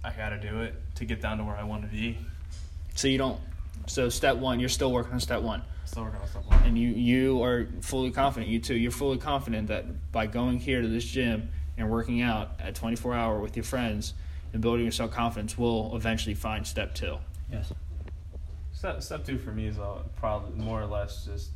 I gotta do it to get down to where I want to be. So you don't. So step one, you're still working on step one. Still working on stuff. Like and you you are fully confident you too you're fully confident that by going here to this gym and working out at 24 hour with your friends and building your self-confidence will eventually find step two Yes. step step two for me is uh, probably more or less just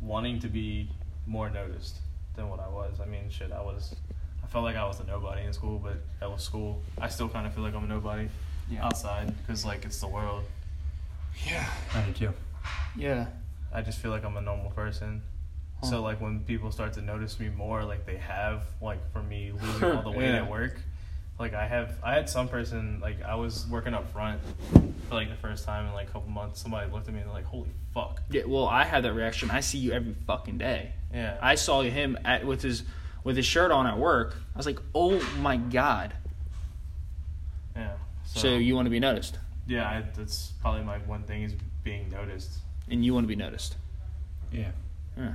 wanting to be more noticed than what I was. I mean, shit, I was. I felt like I was a nobody in school, but that was school. I still kind of feel like I'm a nobody Yeah. outside because like it's the world. yeah I do too. yeah I just feel like I'm a normal person. Huh. So like when people start to notice me more, like they have, like for me losing all the weight Yeah. at work, like I have, I had some person like I was working up front for like the first time in like a couple months. Somebody looked at me and they're like, "Holy fuck!" yeah well i had that reaction i see you every fucking day Yeah, i saw him at with his with his shirt on at work i was like oh my god Yeah. So, you want to be noticed, Yeah, I, that's probably my one thing is being noticed. and you want to be noticed. Yeah. Yeah.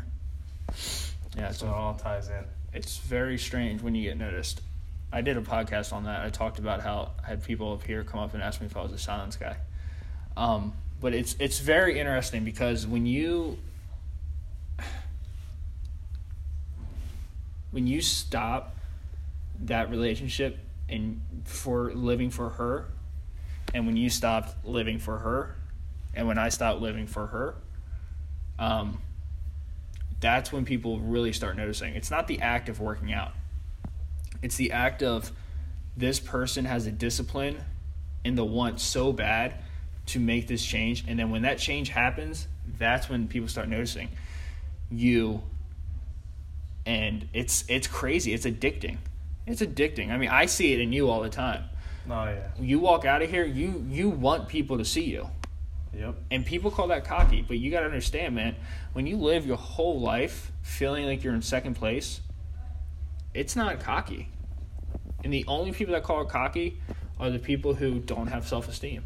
Yeah. So So it all ties in. it's very strange when you get noticed. I did a podcast on that. I talked about how I had people up here come up and ask me if I was a silence guy. Um, but it's it's very interesting because when you when you stop that relationship and for living for her and when you stopped living for her and when I stopped living for her um, that's when people really start noticing. It's not the act of working out. It's the act of this person has a discipline and the want so bad to make this change. And then when that change happens, that's when people start noticing you. And it's it's crazy. It's addicting. It's addicting. I mean, I see it in you all the time. Oh yeah. You walk out of here, you you want people to see you. Yep. And people call that cocky, but you got to understand, man, when you live your whole life feeling like you're in second place, it's not cocky. And the only people that call it cocky are the people who don't have self esteem.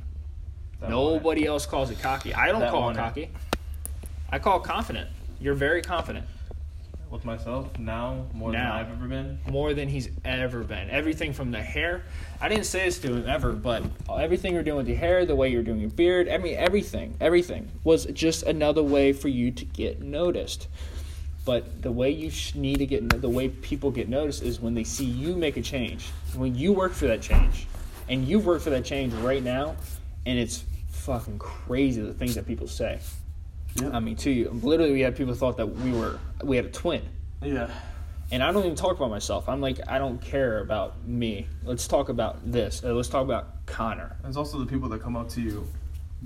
Nobody else calls it cocky. I don't That call it. cocky. I call it confident. You're very confident. With myself now more Now. than I've ever been. More than he's ever been. Everything from the hair. I didn't say this to him ever, but everything you're doing with your hair, the way you're doing your beard, I mean, everything, everything was just another way for you to get noticed. But the way you need to get, the way people get noticed is when they see you make a change. When you work for that change, and you work for that change right now, and it's fucking crazy the things that people say. Yep. I mean, to you, literally, we had people thought that we were we had a twin, Yeah. and I don't even talk about myself. I'm like, I don't care about me. Let's talk about this. Let's talk about Connor. There's also the people that come up to you,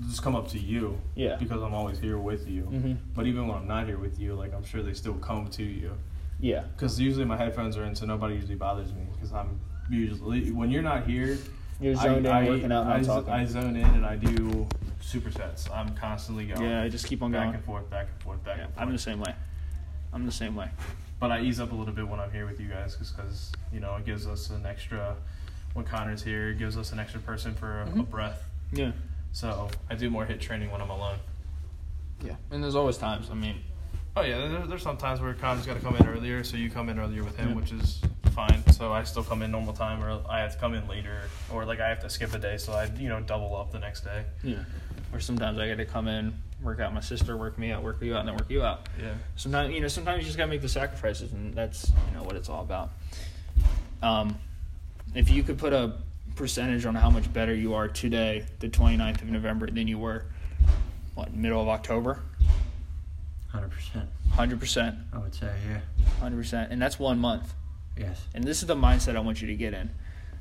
just come up to you. Yeah. Because I'm always here with you. Mhm. But even when I'm not here with you, like I'm sure they still come to you. Yeah, Because usually my headphones are in, so nobody usually bothers me. Because I'm usually when you're not here, you're zoned I, in, I, working out, I, talking. I zone in and I do supersets. I'm constantly going. yeah, I just keep on back going. Back and forth, back and forth, back Yeah, and forth. I'm the same way. I'm the same way. But I ease up a little bit when I'm here with you guys, because you know it gives us an extra. When Connor's here, it gives us an extra person for a, a Mhm. breath. Yeah, So I do more HIIT training when I'm alone. yeah. And there's always times. I mean, Oh yeah, there, there's some times where Connor's got to come in earlier, so you come in earlier with him, Yeah. which is fine. So I still come in normal time, or I have to come in later, or like I have to skip a day, so I you know double up the next day. yeah. Or sometimes I got to come in, work out my sister, work me out, work you out, and then work you out. Yeah. Sometimes you know, sometimes you just gotta make the sacrifices, and that's you know what it's all about. Um, if you could put a percentage on how much better you are today, the 29th of November, than you were, what middle of October, Hundred percent. hundred percent, I would say, yeah. hundred percent, and that's one month. Yes. And this is the mindset I want you to get in.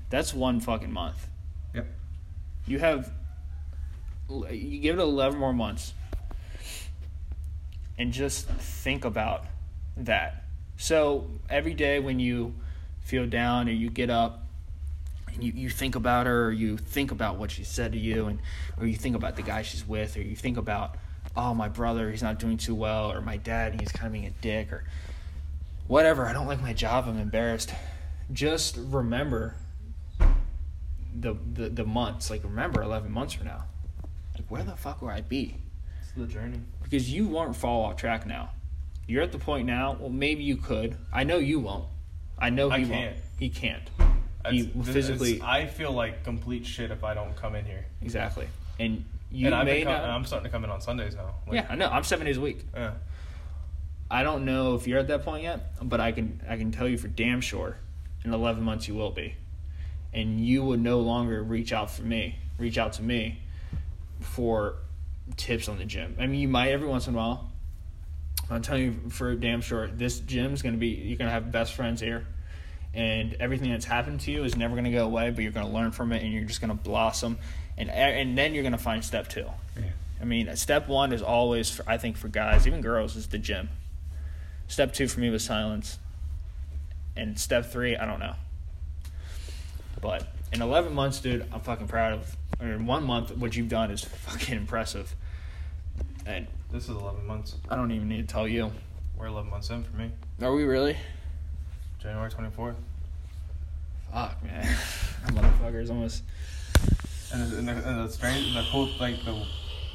That's one fucking month. Yep. You have, you give it 11 more months. And just think about that. So every day when you feel down or you get up and you, you think about her or you think about what she said to you and or you think about the guy she's with or you think about oh my brother he's not doing too well or my dad he's kind of being a dick or whatever. I don't like my job. I'm embarrassed. Just remember the the, the months. Like remember 11 months from now. Like where the fuck will i be? It's the journey. because you won't fall off track now. You're at the point now well maybe you could. I know you won't. I know I can't. won't. He can't he physically I feel like complete shit if I don't come in here. exactly and you and may been com- not I'm starting to come in on Sundays now. Like, yeah i know i'm seven days a week Yeah. I don't know if you're at that point yet, but I can I can tell you for damn sure, in 11 months you will be, and you would no longer reach out for me, reach out to me, for tips on the gym. I mean, you might every once in a while. I'm telling you for damn sure, this gym's gonna be you're gonna have best friends here, and everything that's happened to you is never gonna go away. But you're gonna learn from it, and you're just gonna blossom, and and then you're gonna find step two. Yeah. I mean, step one is always, for, I think, for guys, even girls, is the gym. Step two for me was silence. And step three, I don't know. But in 11 months, dude, I'm fucking proud of. Or in one month, what you've done is fucking impressive. And This is 11 months. I don't even need to tell you. We're 11 months in for me. Are we really? January 24th. Fuck, man. that motherfucker's almost. And the, and the, and the strange, the cool, like the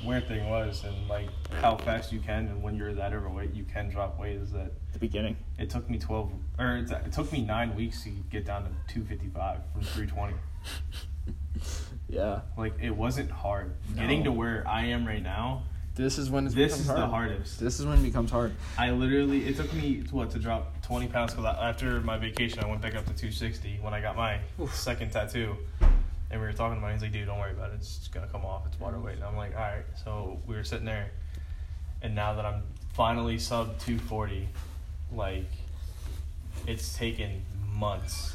weird thing was, and like how fast you can, and when you're that overweight, you can drop weight. Is that The beginning. it took me twelve, or it's, it took me nine weeks to get down to two fifty five from three twenty. Yeah. Like it wasn't hard. Getting to where I am right now, This is when it this becomes is hard. the hardest. This is when it becomes hard. I literally, it took me what to drop 20 pounds because after my vacation, I went back up to 260 when I got my second tattoo. And we were talking about it. He's like, dude, don't worry about it. It's gonna come off. It's water weight. And I'm like, all right. So we were sitting there, and now that I'm finally sub 240, like, it's taken months,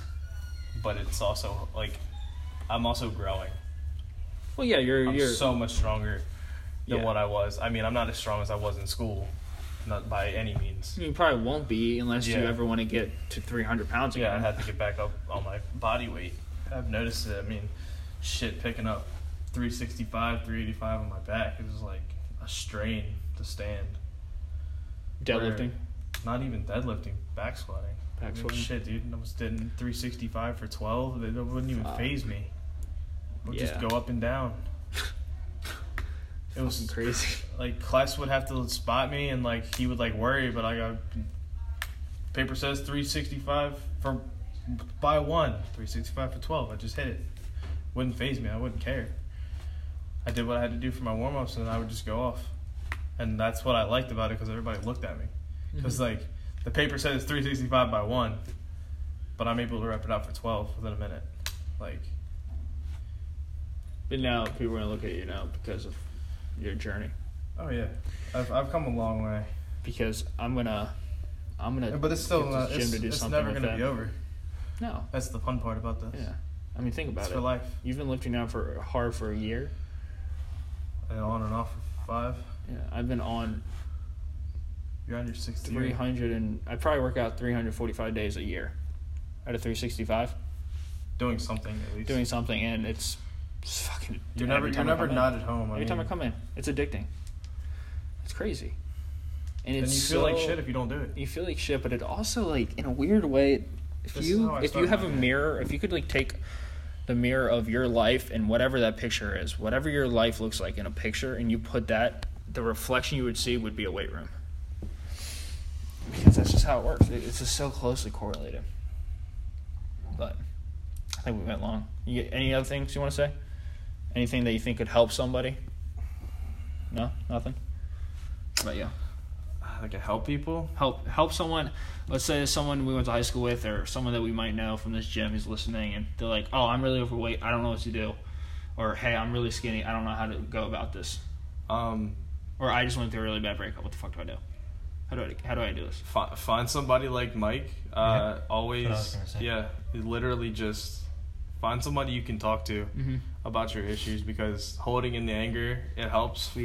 but it's also like, I'm also growing. Well, yeah, you're I'm you're so much stronger than Yeah. what I was. I mean, I'm not as strong as I was in school, not by any means. You probably won't be unless you ever want to get to 300 pounds again. Yeah, I have to get back up on my body weight. I've noticed it. I mean, shit, picking up 365, 385 on my back, it was like a strain to stand. Deadlifting. Not even deadlifting, back squatting. Back I mean, squatting. Shit, dude. I was doing 365 for 12. It wouldn't even phase me. It would just go up and down. It was crazy. like Kless would have to spot me and like he would like worry, but I got paper says 365 for by one, 365 for 12. I just hit it. Wouldn't phase me. I wouldn't care. I did what I had to do for my warm ups and I would just go off. And that's what I liked about it because everybody looked at me. Mm-hmm. Because like the paper says 365 by one, but I'm able to rep it out for 12 within a minute. Like But now people are gonna look at you now because of your journey. oh yeah, I've I've come a long way. Because I'm gonna, I'm gonna. But it's still not. gym It's, to do it's something never gonna that. be over. No. That's the fun part about this. Yeah. I mean, think about It's it. for life. You've been lifting now for hard for a year. And on and off for five. Yeah, I've been on You're on your sixth 300 and I probably work out 345 days a year out of 365 Doing something at least. doing something and it's, it's fucking You're never. You're never come in. not at home. I every time I come in it's addicting it's crazy and And it's you feel like shit if you don't do it. you feel like shit but it also like in a weird way if This you if you have a mirror if you could like take the mirror of your life and whatever that picture is whatever your life looks like in a picture and you put that the reflection you would see would be a weight room because that's just how it works it's just so closely correlated but i think we went long you get any other things you want to say anything that you think could help somebody no nothing but yeah Like to help people. help help someone let's say someone we went to high school with or someone that we might know from this gym is listening and they're like oh i'm really overweight i don't know what to do or hey i'm really skinny i don't know how to go about this Um, or i just went through a really bad breakup what the fuck do i do how do i how do i do this fi- find somebody like Mike. Uh, always. That's what I was gonna say. Yeah. you Literally just find somebody you can talk to mm-hmm. about your issues because holding in the anger it helps for.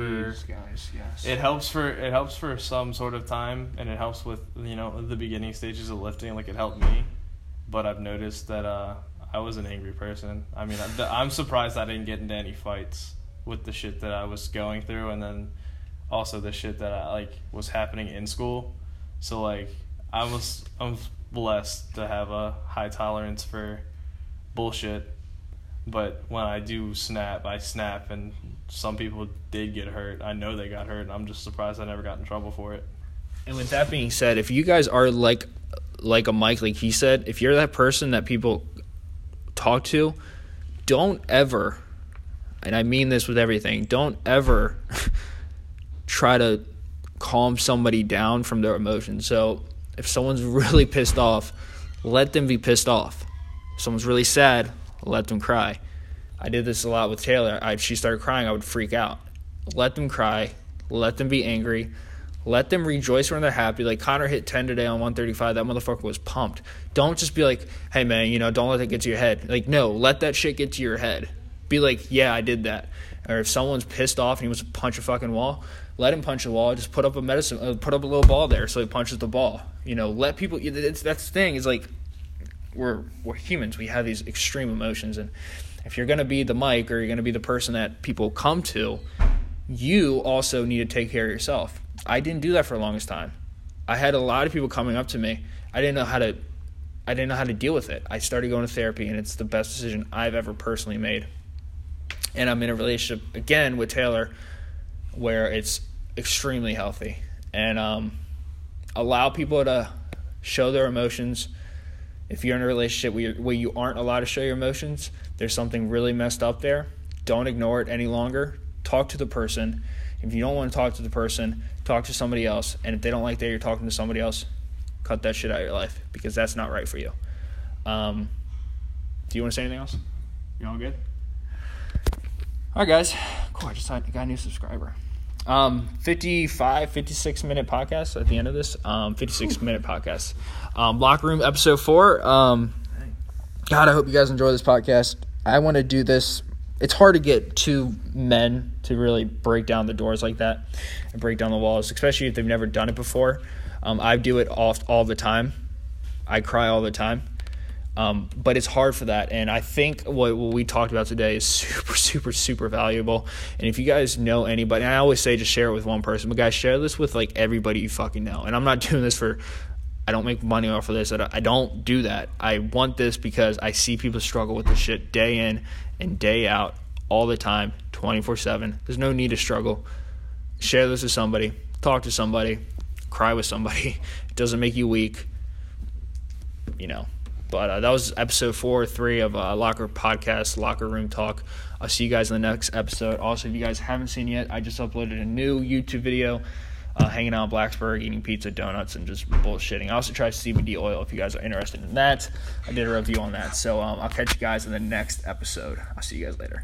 guys yes It helps for it helps for some sort of time, and it helps with you know the beginning stages of lifting. Like it helped me, but I've noticed that uh, I was an angry person. I mean, I'm, I'm surprised I didn't get into any fights with the shit that I was going through, and then also the shit that I like was happening in school. So like I was I'm blessed to have a high tolerance for bullshit. But when I do snap, I snap, and some people did get hurt. I know they got hurt, and I'm just surprised I never got in trouble for it. And with that being said, if you guys are like like a Mike, like he said, if you're that person that people talk to, don't ever, and I mean this with everything, don't ever try to calm somebody down from their emotions. So if someone's really pissed off, let them be pissed off. If someone's really sad, let them cry. I did this a lot with Taylor. I, if she started crying, I would freak out. Let them cry. Let them be angry. Let them rejoice when they're happy. Like Connor hit 10 today on 135. That motherfucker was pumped. Don't just be like, hey, man, you know, don't let that get to your head. Like, no, let that shit get to your head. Be like, yeah, I did that. Or if someone's pissed off and he wants to punch a fucking wall, let him punch the wall. Just put up a medicine, uh, put up a little ball there so he punches the ball. You know, let people. It's, that's the thing. Is like we're we're humans. We have these extreme emotions, and if you're gonna be the Mike or you're gonna be the person that people come to, you also need to take care of yourself. I didn't do that for the longest time. I had a lot of people coming up to me. I didn't know how to. I didn't know how to deal with it. I started going to therapy, and it's the best decision I've ever personally made. and I'm in a relationship again with Taylor where it's extremely healthy and um, allow people to show their emotions. If you're in a relationship where, where you aren't allowed to show your emotions, there's something really messed up there. Don't ignore it any longer. Talk to the person. If you don't want to talk to the person, talk to somebody else. And if they don't like that you're talking to somebody else, cut that shit out of your life because that's not right for you. Um, do you want to say anything else? You all good? All right, guys. Cool. I just got a new subscriber. Um, 55, 56 minute podcast at the end of this. Um, 56 minute podcast. Um, Locker Room episode four. Um, God, I hope you guys enjoy this podcast. I want to do this. It's hard to get two men to really break down the doors like that and break down the walls, especially if they've never done it before. Um, I do it all, all the time. I cry all the time. Um, but it's hard for that. And I think what, what, we talked about today is super, super, super valuable. And if you guys know anybody, I always say just share it with one person, but guys, share this with like everybody you fucking know. And I'm not doing this for, I don't make money off of this. I don't do that. I want this because I see people struggle with this shit day in and day out, all the time, 24 7. There's no need to struggle. Share this with somebody, talk to somebody, cry with somebody. It doesn't make you weak. You know, but uh, that was episode four or three of uh, Locker Podcast, Locker Room Talk. I'll see you guys in the next episode. Also, if you guys haven't seen yet, I just uploaded a new YouTube video uh, hanging out in Blacksburg, eating pizza, donuts, and just bullshitting. I also tried CBD oil if you guys are interested in that. I did a review on that. So um, I'll catch you guys in the next episode. I'll see you guys later.